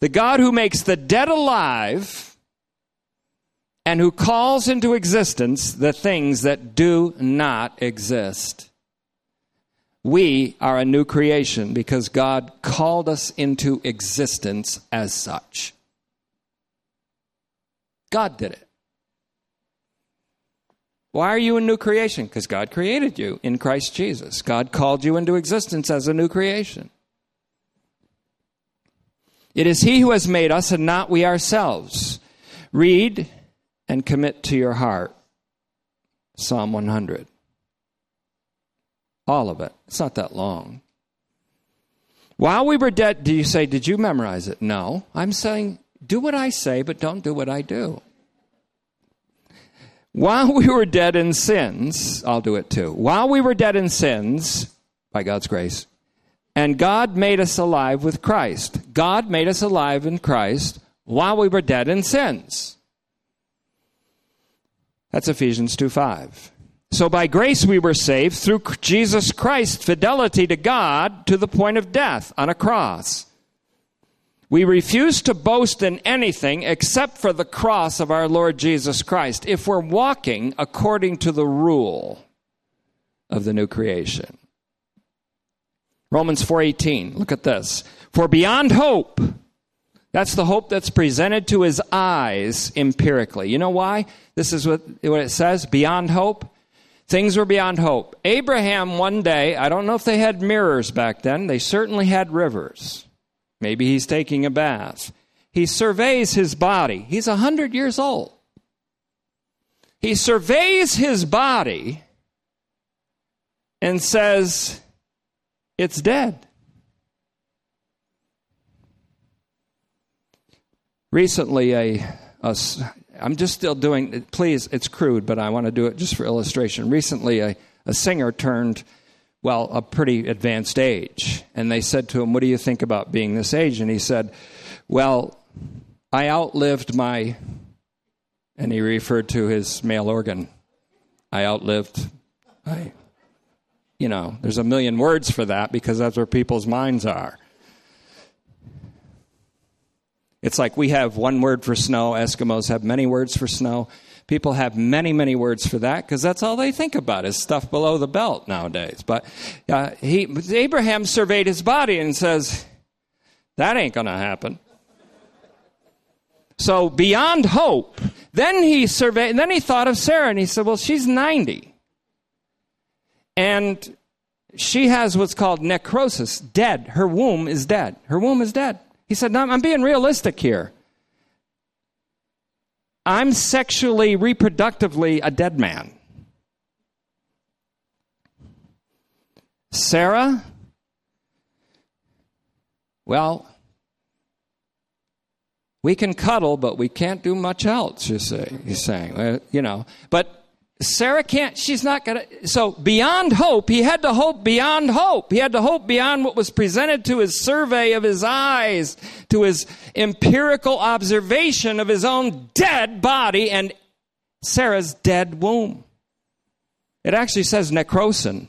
the God who makes the dead alive and who calls into existence the things that do not exist. We are a new creation because God called us into existence as such. God did it. Why are you a new creation? Because God created you in Christ Jesus. God called you into existence as a new creation. It is He who has made us and not we ourselves. Read and commit to your heart Psalm 100. All of it. It's not that long. While we were dead, do you say, Did you memorize it? No. I'm saying, Do what I say, but don't do what I do. While we were dead in sins, I'll do it too. While we were dead in sins, by God's grace, and God made us alive with Christ. God made us alive in Christ while we were dead in sins. That's Ephesians 2 5. So by grace we were saved through Jesus Christ, fidelity to God to the point of death on a cross. We refuse to boast in anything except for the cross of our Lord Jesus Christ if we're walking according to the rule of the new creation. Romans 4:18. Look at this. For beyond hope that's the hope that's presented to his eyes empirically. You know why? This is what, what it says beyond hope. Things were beyond hope. Abraham, one day, I don't know if they had mirrors back then, they certainly had rivers. Maybe he's taking a bath. He surveys his body. He's a 100 years old. He surveys his body and says, It's dead. Recently, a, a I'm just still doing, please, it's crude, but I want to do it just for illustration. Recently, a, a singer turned well, a pretty advanced age. And they said to him, What do you think about being this age? And he said, Well, I outlived my, and he referred to his male organ. I outlived, I, you know, there's a million words for that because that's where people's minds are. It's like we have one word for snow, Eskimos have many words for snow. People have many, many words for that because that's all they think about is stuff below the belt nowadays. But uh, he, Abraham surveyed his body and says, that ain't going to happen. So beyond hope, then he surveyed, then he thought of Sarah and he said, well, she's 90. And she has what's called necrosis, dead. Her womb is dead. Her womb is dead. He said, no, I'm being realistic here. I'm sexually, reproductively a dead man. Sarah, well, we can cuddle, but we can't do much else, you say, he's saying. Uh, you know, but Sarah can't, she's not going to. So, beyond hope, he had to hope beyond hope. He had to hope beyond what was presented to his survey of his eyes, to his empirical observation of his own dead body and Sarah's dead womb. It actually says necrosin.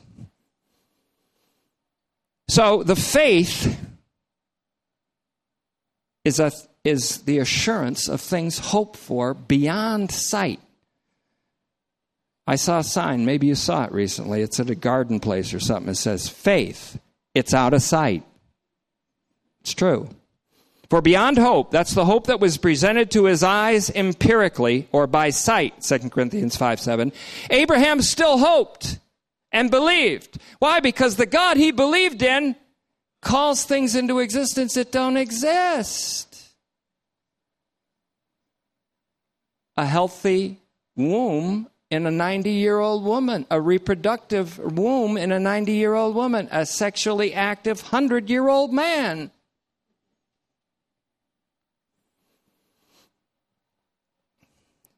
So, the faith is a is the assurance of things hoped for beyond sight. I saw a sign, maybe you saw it recently. It's at a garden place or something. It says, Faith, it's out of sight. It's true. For beyond hope, that's the hope that was presented to his eyes empirically or by sight, 2 Corinthians 5 7. Abraham still hoped and believed. Why? Because the God he believed in calls things into existence that don't exist. A healthy womb in a 90 year old woman, a reproductive womb in a 90 year old woman, a sexually active 100 year old man.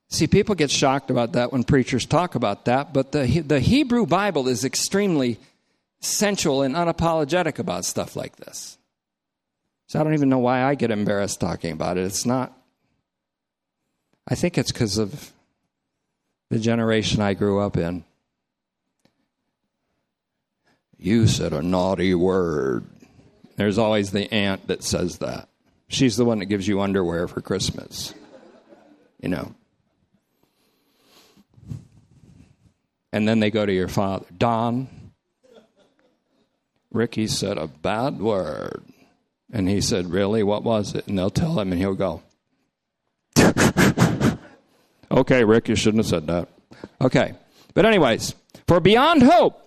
See, people get shocked about that when preachers talk about that, but the, the Hebrew Bible is extremely sensual and unapologetic about stuff like this. So I don't even know why I get embarrassed talking about it. It's not, I think it's because of the generation I grew up in. You said a naughty word. There's always the aunt that says that. She's the one that gives you underwear for Christmas. You know. And then they go to your father. Don, Ricky said a bad word. And he said, Really? What was it? And they'll tell him, and he'll go, Okay, Rick, you shouldn't have said that. Okay. But, anyways, for beyond hope,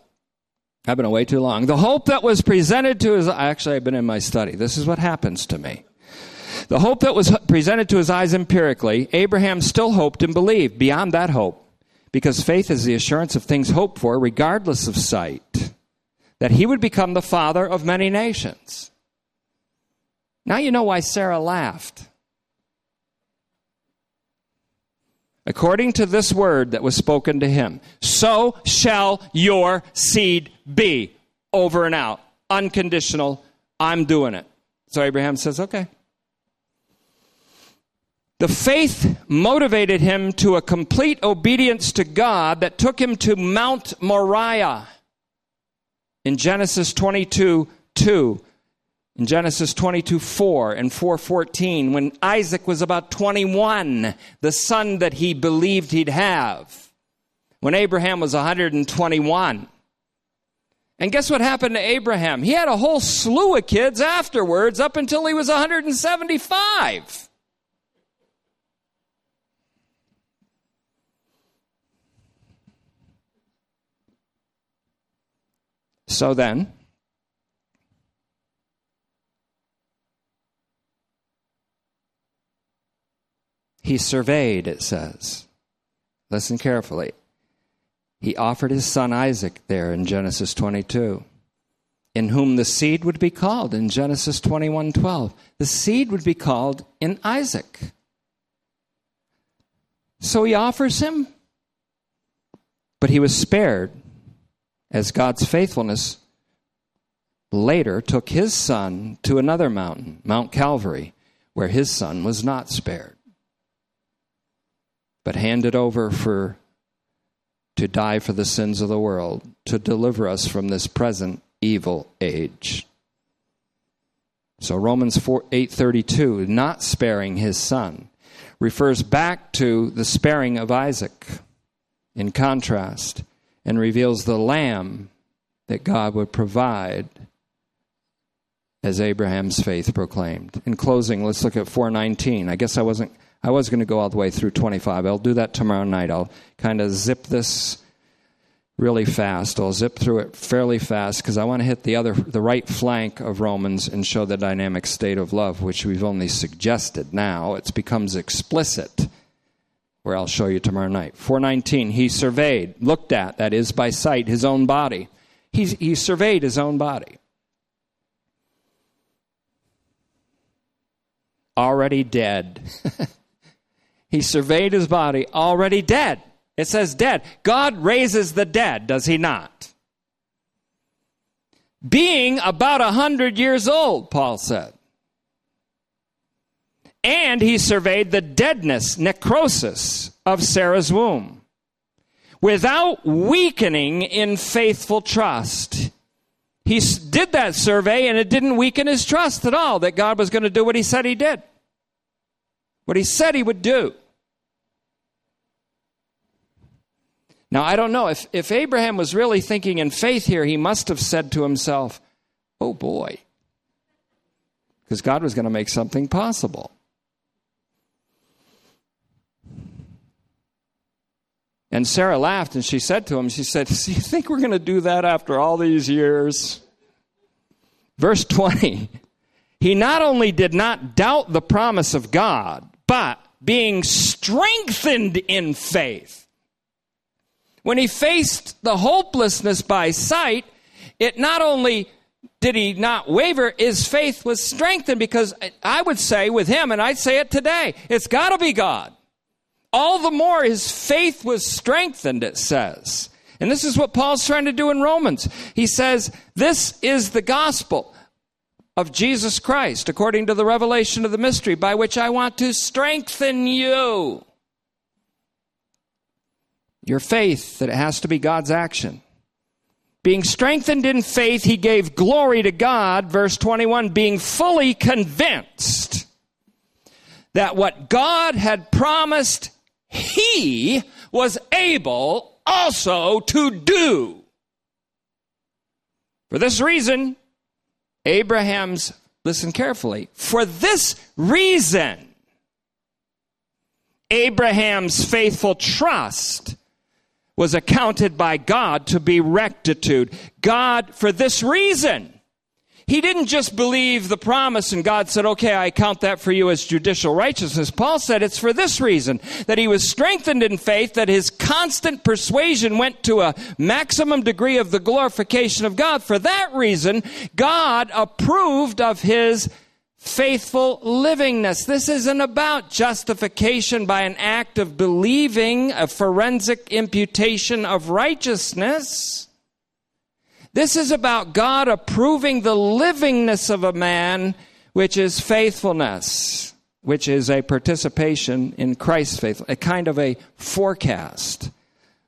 I've been away too long. The hope that was presented to his actually I've been in my study. This is what happens to me. The hope that was presented to his eyes empirically, Abraham still hoped and believed beyond that hope because faith is the assurance of things hoped for, regardless of sight, that he would become the father of many nations. Now you know why Sarah laughed. According to this word that was spoken to him, so shall your seed be. Over and out. Unconditional. I'm doing it. So Abraham says, okay. The faith motivated him to a complete obedience to God that took him to Mount Moriah in Genesis 22 2. In Genesis 22 4 and 414, when Isaac was about 21, the son that he believed he'd have. When Abraham was 121. And guess what happened to Abraham? He had a whole slew of kids afterwards up until he was 175. So then, he surveyed, it says. Listen carefully. He offered his son Isaac there in Genesis 22, in whom the seed would be called in Genesis 21:12. The seed would be called in Isaac. So he offers him, but he was spared as God's faithfulness later took his son to another mountain, Mount Calvary, where his son was not spared, but handed over for to die for the sins of the world, to deliver us from this present evil age. So Romans 4, 8:32, not sparing his son, refers back to the sparing of Isaac. In contrast, and reveals the lamb that God would provide as Abraham's faith proclaimed. In closing, let's look at 419. I guess I wasn't I was going to go all the way through 25. I'll do that tomorrow night. I'll kind of zip this really fast. I'll zip through it fairly fast because I want to hit the other the right flank of Romans and show the dynamic state of love which we've only suggested now. It becomes explicit where I'll show you tomorrow night. 419, he surveyed, looked at, that is by sight, his own body. He, he surveyed his own body. Already dead. (laughs) he surveyed his body, already dead. It says dead. God raises the dead, does he not? Being about a hundred years old, Paul said. And he surveyed the deadness, necrosis of Sarah's womb. Without weakening in faithful trust. He did that survey and it didn't weaken his trust at all that God was going to do what he said he did. What he said he would do. Now, I don't know. If, if Abraham was really thinking in faith here, he must have said to himself, oh boy, because God was going to make something possible. And Sarah laughed and she said to him, She said, Do you think we're going to do that after all these years? Verse 20 (laughs) He not only did not doubt the promise of God, but being strengthened in faith. When he faced the hopelessness by sight, it not only did he not waver, his faith was strengthened because I would say with him, and I'd say it today, it's got to be God. All the more his faith was strengthened, it says. And this is what Paul's trying to do in Romans. He says, This is the gospel of Jesus Christ, according to the revelation of the mystery, by which I want to strengthen you. Your faith, that it has to be God's action. Being strengthened in faith, he gave glory to God, verse 21, being fully convinced that what God had promised, he was able also to do. For this reason, Abraham's, listen carefully, for this reason, Abraham's faithful trust was accounted by God to be rectitude. God, for this reason, he didn't just believe the promise and God said, okay, I count that for you as judicial righteousness. Paul said it's for this reason that he was strengthened in faith, that his constant persuasion went to a maximum degree of the glorification of God. For that reason, God approved of his faithful livingness. This isn't about justification by an act of believing, a forensic imputation of righteousness. This is about God approving the livingness of a man, which is faithfulness, which is a participation in Christ's faith, a kind of a forecast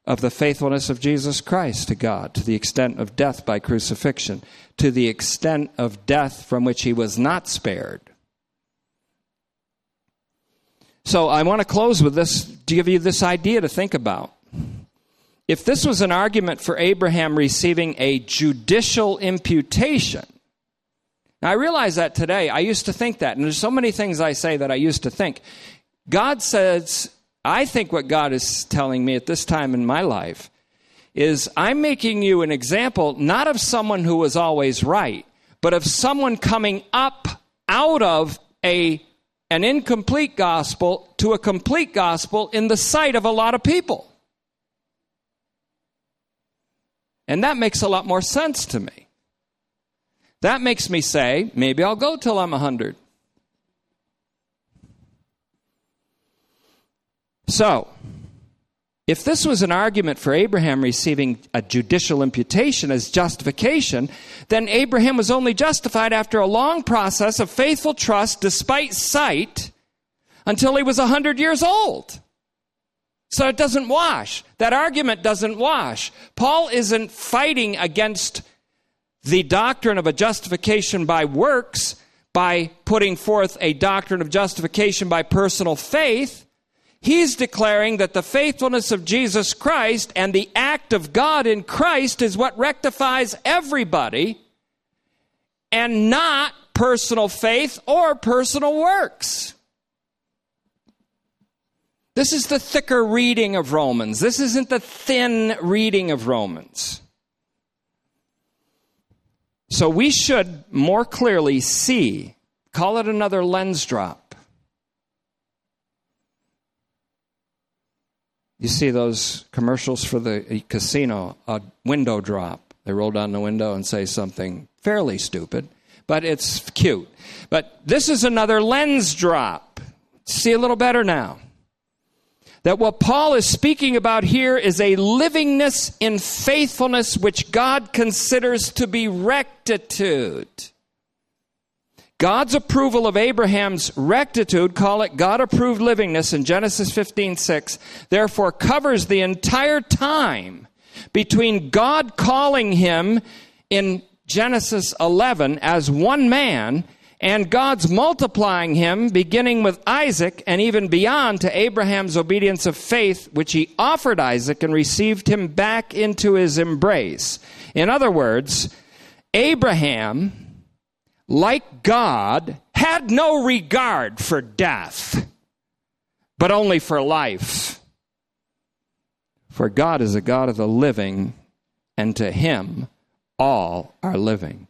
of the faithfulness of Jesus Christ to God to the extent of death by crucifixion to the extent of death from which he was not spared. So I want to close with this to give you this idea to think about. If this was an argument for Abraham receiving a judicial imputation, now I realize that today. I used to think that, and there's so many things I say that I used to think. God says, I think what God is telling me at this time in my life is I'm making you an example not of someone who was always right, but of someone coming up out of a an incomplete gospel to a complete gospel in the sight of a lot of people. And that makes a lot more sense to me. That makes me say, maybe I'll go till I'm 100. So, if this was an argument for Abraham receiving a judicial imputation as justification, then Abraham was only justified after a long process of faithful trust despite sight until he was 100 years old. So it doesn't wash. That argument doesn't wash. Paul isn't fighting against the doctrine of a justification by works by putting forth a doctrine of justification by personal faith. He's declaring that the faithfulness of Jesus Christ and the act of God in Christ is what rectifies everybody and not personal faith or personal works. This is the thicker reading of Romans. This isn't the thin reading of Romans. So we should more clearly see, call it another lens drop You see those commercials for the casino, a window drop. They roll down the window and say something fairly stupid, but it's cute. But this is another lens drop. See a little better now. That what Paul is speaking about here is a livingness in faithfulness which God considers to be rectitude. God's approval of Abraham's rectitude, call it God approved livingness in Genesis 15 6, therefore covers the entire time between God calling him in Genesis 11 as one man and God's multiplying him, beginning with Isaac and even beyond to Abraham's obedience of faith, which he offered Isaac and received him back into his embrace. In other words, Abraham, like God, had no regard for death, but only for life. For God is a God of the living, and to him all are living.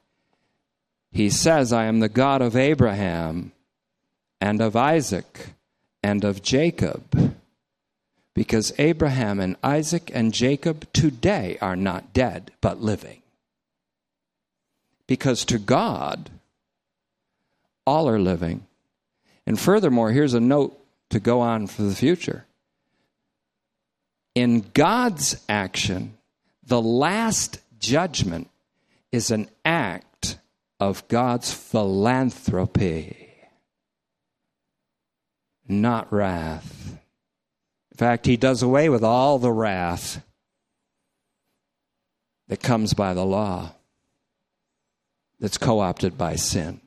He says, I am the God of Abraham and of Isaac and of Jacob. Because Abraham and Isaac and Jacob today are not dead, but living. Because to God, all are living. And furthermore, here's a note to go on for the future. In God's action, the last judgment is an act of God's philanthropy, not wrath. In fact, he does away with all the wrath that comes by the law, that's co opted by sin.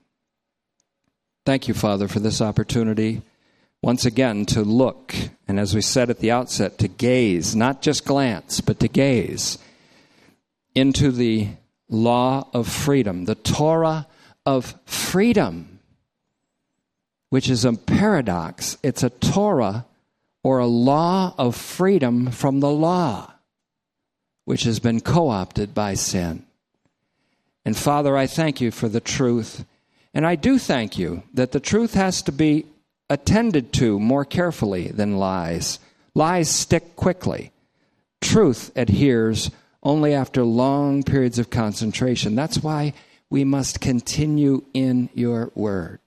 Thank you, Father, for this opportunity once again to look, and as we said at the outset, to gaze, not just glance, but to gaze into the law of freedom, the Torah of freedom, which is a paradox. It's a Torah or a law of freedom from the law, which has been co opted by sin. And Father, I thank you for the truth. And I do thank you that the truth has to be attended to more carefully than lies. Lies stick quickly, truth adheres only after long periods of concentration. That's why we must continue in your word.